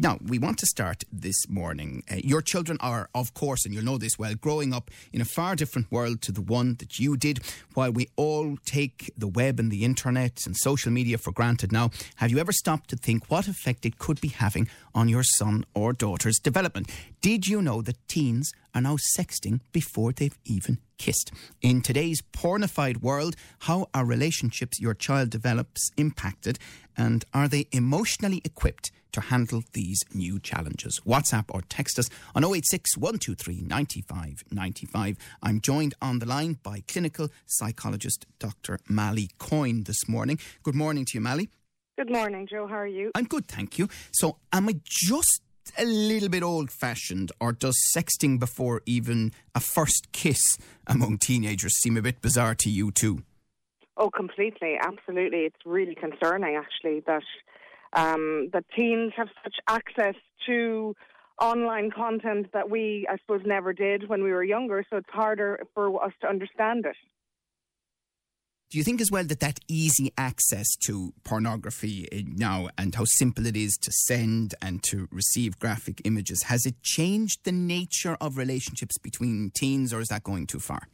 Now, we want to start this morning. Uh, your children are, of course, and you'll know this well, growing up in a far different world to the one that you did. While we all take the web and the internet and social media for granted now, have you ever stopped to think what effect it could be having on your son or daughter's development? Did you know that teens are now sexting before they've even kissed? In today's pornified world, how are relationships your child develops impacted and are they emotionally equipped to handle these new challenges? WhatsApp or text us on 086 123 95 95. I'm joined on the line by clinical psychologist Dr. Malie Coyne this morning. Good morning to you, Malie. Good morning, Joe. How are you? I'm good, thank you. So, am I just a little bit old fashioned, or does sexting before even a first kiss among teenagers seem a bit bizarre to you too? Oh, completely, absolutely. It's really concerning, actually, that um, that teens have such access to online content that we, I suppose, never did when we were younger. So it's harder for us to understand it. Do you think as well that that easy access to pornography eh, now and how simple it is to send and to receive graphic images has it changed the nature of relationships between teens, or is that going too far?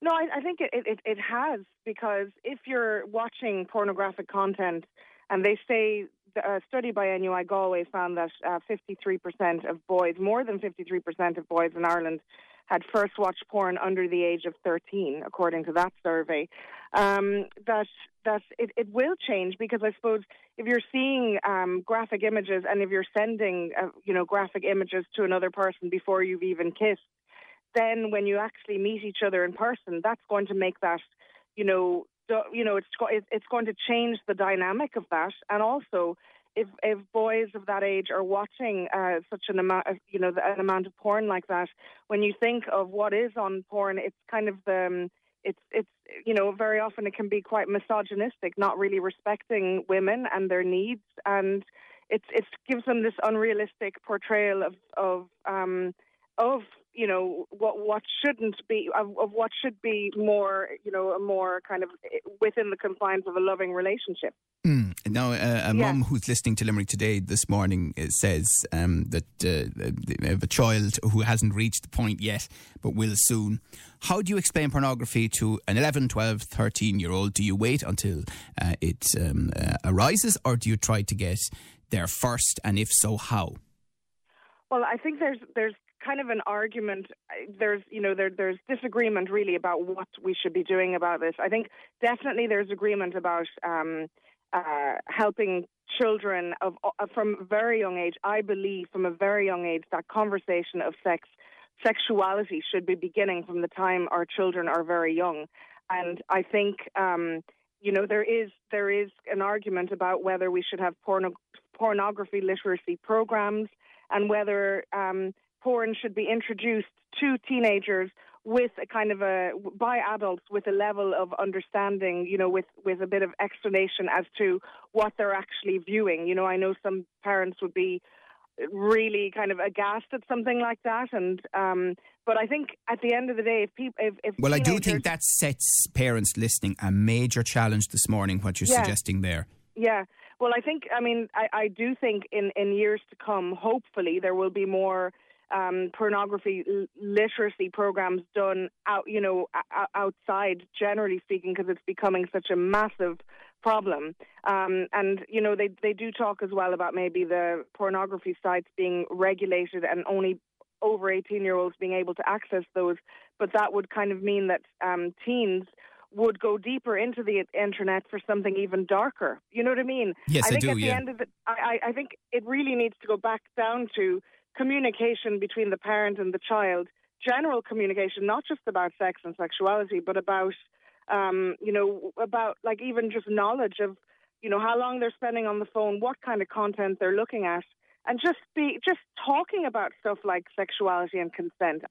No, I, I think it, it, it has because if you're watching pornographic content, and they say a study by NUI Galway found that uh, 53% of boys, more than 53% of boys in Ireland, had first watched porn under the age of 13, according to that survey. Um, that that it, it will change because I suppose if you're seeing um, graphic images and if you're sending uh, you know graphic images to another person before you've even kissed, then when you actually meet each other in person, that's going to make that you know you know it's it's going to change the dynamic of that, and also if if boys of that age are watching uh, such an amount, of, you know, an amount of porn like that, when you think of what is on porn, it's kind of the um, it's it's you know very often it can be quite misogynistic, not really respecting women and their needs, and it's it gives them this unrealistic portrayal of of um, of you know what what shouldn't be of, of, what should be more you know a more kind of within the confines of a loving relationship. Mm. Now, uh, a yeah. mum who's listening to Limerick today this morning uh, says um, that uh, of a child who hasn't reached the point yet but will soon. How do you explain pornography to an 11, 12, 13 year old? Do you wait until uh, it um, uh, arises or do you try to get there first? And if so, how? Well, I think there's there's kind of an argument. There's, you know, there, there's disagreement really about what we should be doing about this. I think definitely there's agreement about um, uh, helping children of uh, from a very young age. I believe from a very young age that conversation of sex, sexuality should be beginning from the time our children are very young. And I think, um, you know, there is there is an argument about whether we should have porno- pornography literacy programs and whether um, porn should be introduced to teenagers with a kind of a by adults with a level of understanding, you know, with with a bit of explanation as to what they're actually viewing. You know, I know some parents would be really kind of aghast at something like that and um, but I think at the end of the day if people if, if Well I do think that sets parents listening a major challenge this morning what you're yeah. suggesting there. Yeah. Well I think I mean I, I do think in, in years to come hopefully there will be more um, pornography l- literacy programs done out, you know, outside, generally speaking, because it's becoming such a massive problem. Um, and you know, they they do talk as well about maybe the pornography sites being regulated and only over 18 year olds being able to access those. But that would kind of mean that um, teens would go deeper into the internet for something even darker. You know what I mean? Yes, I think I do. At the yeah. end of it, I, I think it really needs to go back down to communication between the parent and the child, general communication, not just about sex and sexuality, but about, um, you know, about like even just knowledge of, you know, how long they're spending on the phone, what kind of content they're looking at, and just be just talking about stuff like sexuality and consent.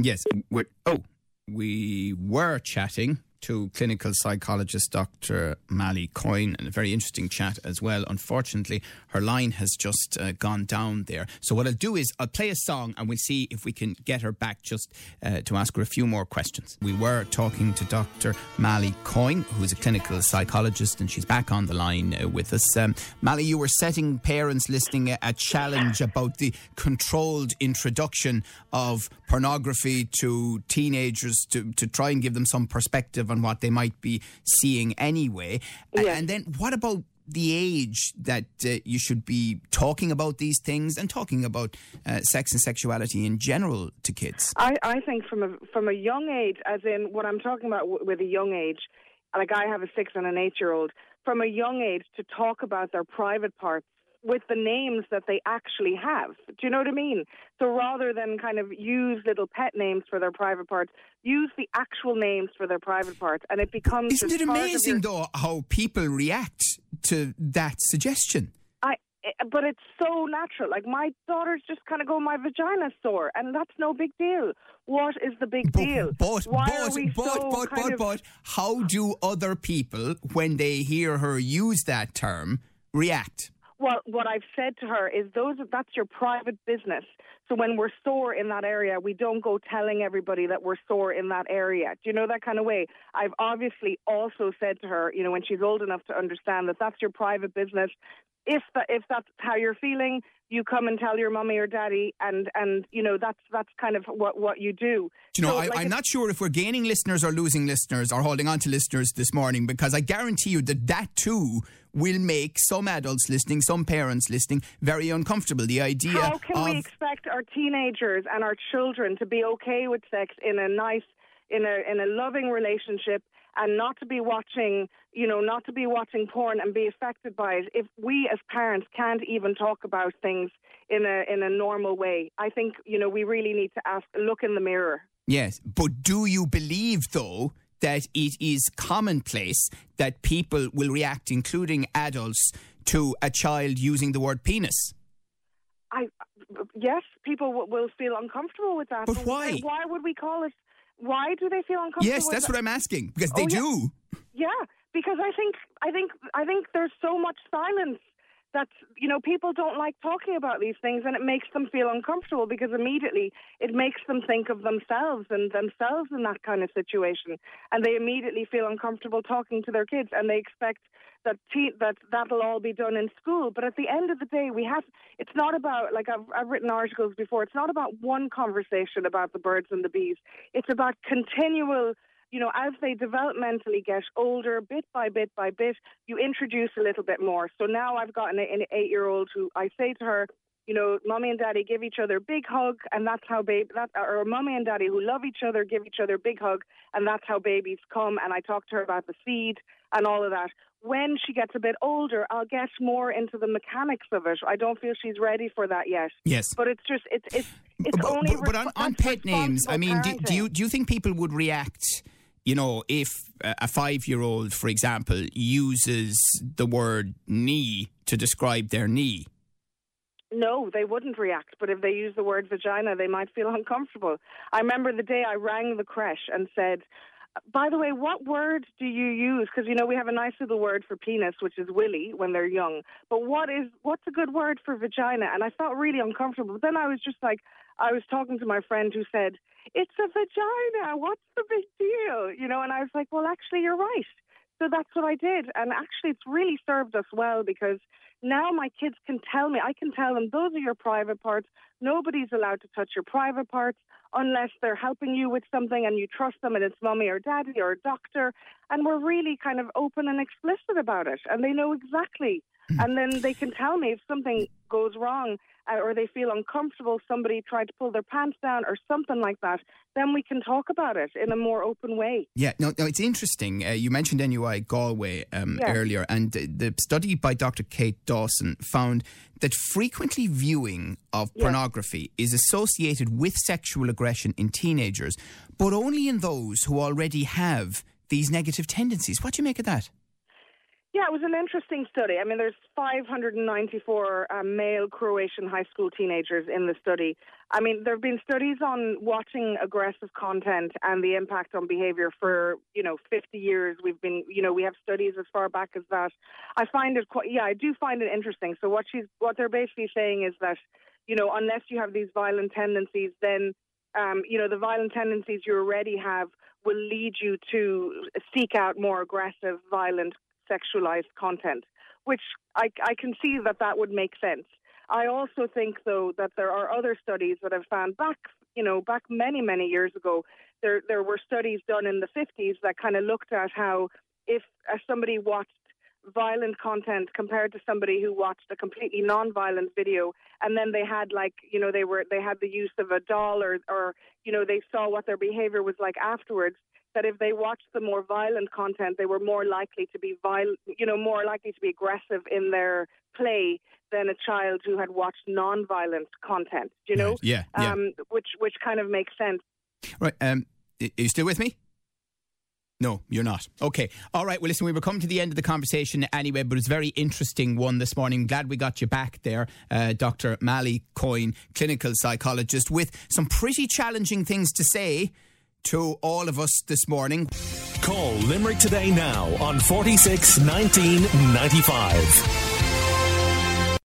Yes. We're, oh, we were chatting to clinical psychologist Dr. Malie Coyne, and a very interesting chat as well. Unfortunately, her line has just uh, gone down there. So, what I'll do is I'll play a song and we'll see if we can get her back just uh, to ask her a few more questions. We were talking to Dr. Malie Coyne, who is a clinical psychologist, and she's back on the line uh, with us. Um, Malie, you were setting parents listening a, a challenge about the controlled introduction of pornography to teenagers to, to try and give them some perspective on what they might be seeing anyway. Yeah. And then what about the age that uh, you should be talking about these things and talking about uh, sex and sexuality in general to kids? I, I think from a from a young age, as in what I'm talking about w- with a young age, like I have a six and an eight year old, from a young age to talk about their private parts with the names that they actually have. Do you know what I mean? So rather than kind of use little pet names for their private parts, use the actual names for their private parts, and it becomes. Isn't it amazing, your- though, how people react to that suggestion? I, eh, but it's so natural. Like my daughters just kind of go, my vagina's sore, and that's no big deal. What is the big But, deal? but, Why but, are we but, so but, but, of- but, how do other people, when they hear her use that term, react? Well, what I've said to her is those that's your private business. So when we're sore in that area, we don't go telling everybody that we're sore in that area. Do you know that kind of way? I've obviously also said to her, you know, when she's old enough to understand that that's your private business. If that, if that's how you're feeling, you come and tell your mummy or daddy, and and you know that's that's kind of what what you do. Do you know, So, I, like, if- not sure if we're gaining listeners or losing listeners or holding on to listeners this morning because I guarantee you that that too will make some adults listening, some parents listening, very uncomfortable. The idea How can we expect our teenagers and our children to be okay with sex in a nice, in a in a loving relationship, and not to be watching, you know, not to be watching porn and be affected by it? If we as parents can't even talk about things in a in a normal way, I think you know we really need to ask, look in the mirror. Yes, but do you believe though that it is commonplace that people will react, including adults, to a child using the word penis? I yes, people w- will feel uncomfortable with that. But why? Why would we call it? Why do they feel uncomfortable? Yes, that's what I'm asking because they Oh, yeah. do. Yeah, because I think I think I think there's so much silence that you know people don't like talking about these things, and it makes them feel uncomfortable because immediately it makes them think of themselves and themselves in that kind of situation, and they immediately feel uncomfortable talking to their kids, and they expect that te- that that'll all be done in school. But at the end of the day, we have. It's not about like I've I've written articles before. It's not about one conversation about the birds and the bees. It's about continual you know, as they developmentally get older, bit by bit by bit, you introduce a little bit more. So now I've got an, an eight year old who I say to her, you know, mommy and daddy give each other a big hug, and that's how baby, that, or mommy and daddy who love each other give each other a big hug, and that's how babies come. And I talk to her about the seed and all of that. When she gets a bit older, I'll get more into the mechanics of it. I don't feel she's ready for that yet. Yes. But it's just, it's, it's, it's but, only. but, but on, on pet names, I mean, do, do you do you think people would react? You know, if a a five-year-old, for example, uses the word knee to describe their knee, No, they wouldn't react. But if they use the word vagina, they might feel uncomfortable. I remember the day I rang the creche and said, by the way, what word do you use? Because you know we have a nice little word for penis, which is willy when they're young. But what is what's a good word for vagina? And I felt really uncomfortable. But then I was just like, I was talking to my friend who said, "It's a vagina. What's the big deal?" You know, and I was like, "Well, actually, you're right." So that's what I did. And actually, it's really served us well because now my kids can tell me, I can tell them, those are your private parts. Nobody's allowed to touch your private parts unless they're helping you with something and you trust them and it's mommy or daddy or a doctor. And we're really kind of open and explicit about it. And they know exactly. And then they can tell me if something goes wrong uh, or they feel uncomfortable, somebody tried to pull their pants down or something like that, then we can talk about it in a more open way. Yeah, no, no, it's interesting. Uh, you mentioned NUI Galway um, Yeah. earlier, and the, the study by Dr. Kate Dawson found that frequently viewing of Yeah. pornography is associated with sexual aggression in teenagers, but only in those who already have these negative tendencies. What do you make of that? Yeah, it was an interesting study. I mean, there's 594 uh, male Croatian high school teenagers in the study. I mean, there have been studies on watching aggressive content and the impact on behavior for, you know, 50 years. We've been, you know, we have studies as far back as that. I find it quite, yeah, I do find it interesting. So what she's, what they're basically saying is that, you know, unless you have these violent tendencies, then um, you know, the violent tendencies you already have will lead you to seek out more aggressive, violent sexualized content, which I, I can see that that would make sense. I also think, though, that there are other studies that have found back, you know, back many, many years ago, there there were studies done in the 50s that kind of looked at how if somebody watched violent content compared to somebody who watched a completely non-violent video and then they had like you know they were they had the use of a doll or or you know they saw what their behavior was like afterwards that if they watched the more violent content, they were more likely to be violent, you know, more likely to be aggressive in their play than a child who had watched non-violent content. You know, yeah, yeah. Um, which which kind of makes sense. Right. Um, are you still with me? No, you're not. Okay. All right. Well, listen, we were coming to the end of the conversation anyway, but it's a very interesting one this morning. Glad we got you back there, uh, Dr. Malie Coyne, clinical psychologist, with some pretty challenging things to say to all of us this morning. Call Limerick today now on 46 1995.